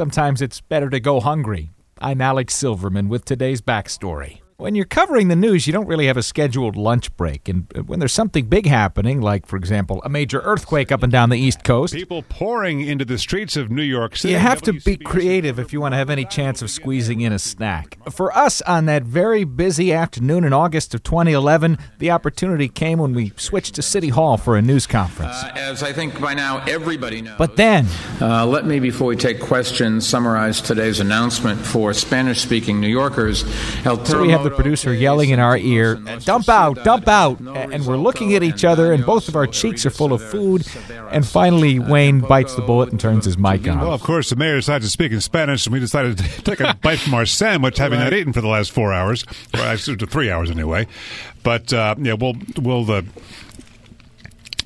Sometimes it's better to go hungry. I'm Alex Silverman with today's backstory. When you're covering the news, you don't really have a scheduled lunch break. And when there's something big happening, like, for example, a major earthquake up and down the East Coast, People pouring into the streets of New York City. you have to be creative if you want to have any chance of squeezing in a snack. For us, on that very busy afternoon in August of 2011, the opportunity came when we switched to City Hall for a news conference. Uh, as I think by now everybody knows. But then, Uh, let me, before we take questions, summarize today's announcement for Spanish speaking New Yorkers. El So we have the producer yelling in our ear, dump out, dump out. And we're looking at each other, and both of our cheeks are full of food. And finally, Wayne bites the bullet and turns his mic on. Well, of course, the mayor decided to speak in Spanish, and we decided to take a bite from our sandwich, having not eaten for the last four hours, or actually to three hours anyway. But uh, yeah, we'll we'll. Uh,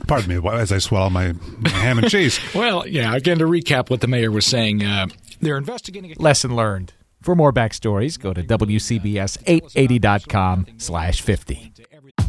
Pardon me as I swallow my, my ham and cheese. Well, yeah, again, to recap what the mayor was saying, uh, they're investigating. Lesson learned. For more backstories, go to WCBS880.com slash 50.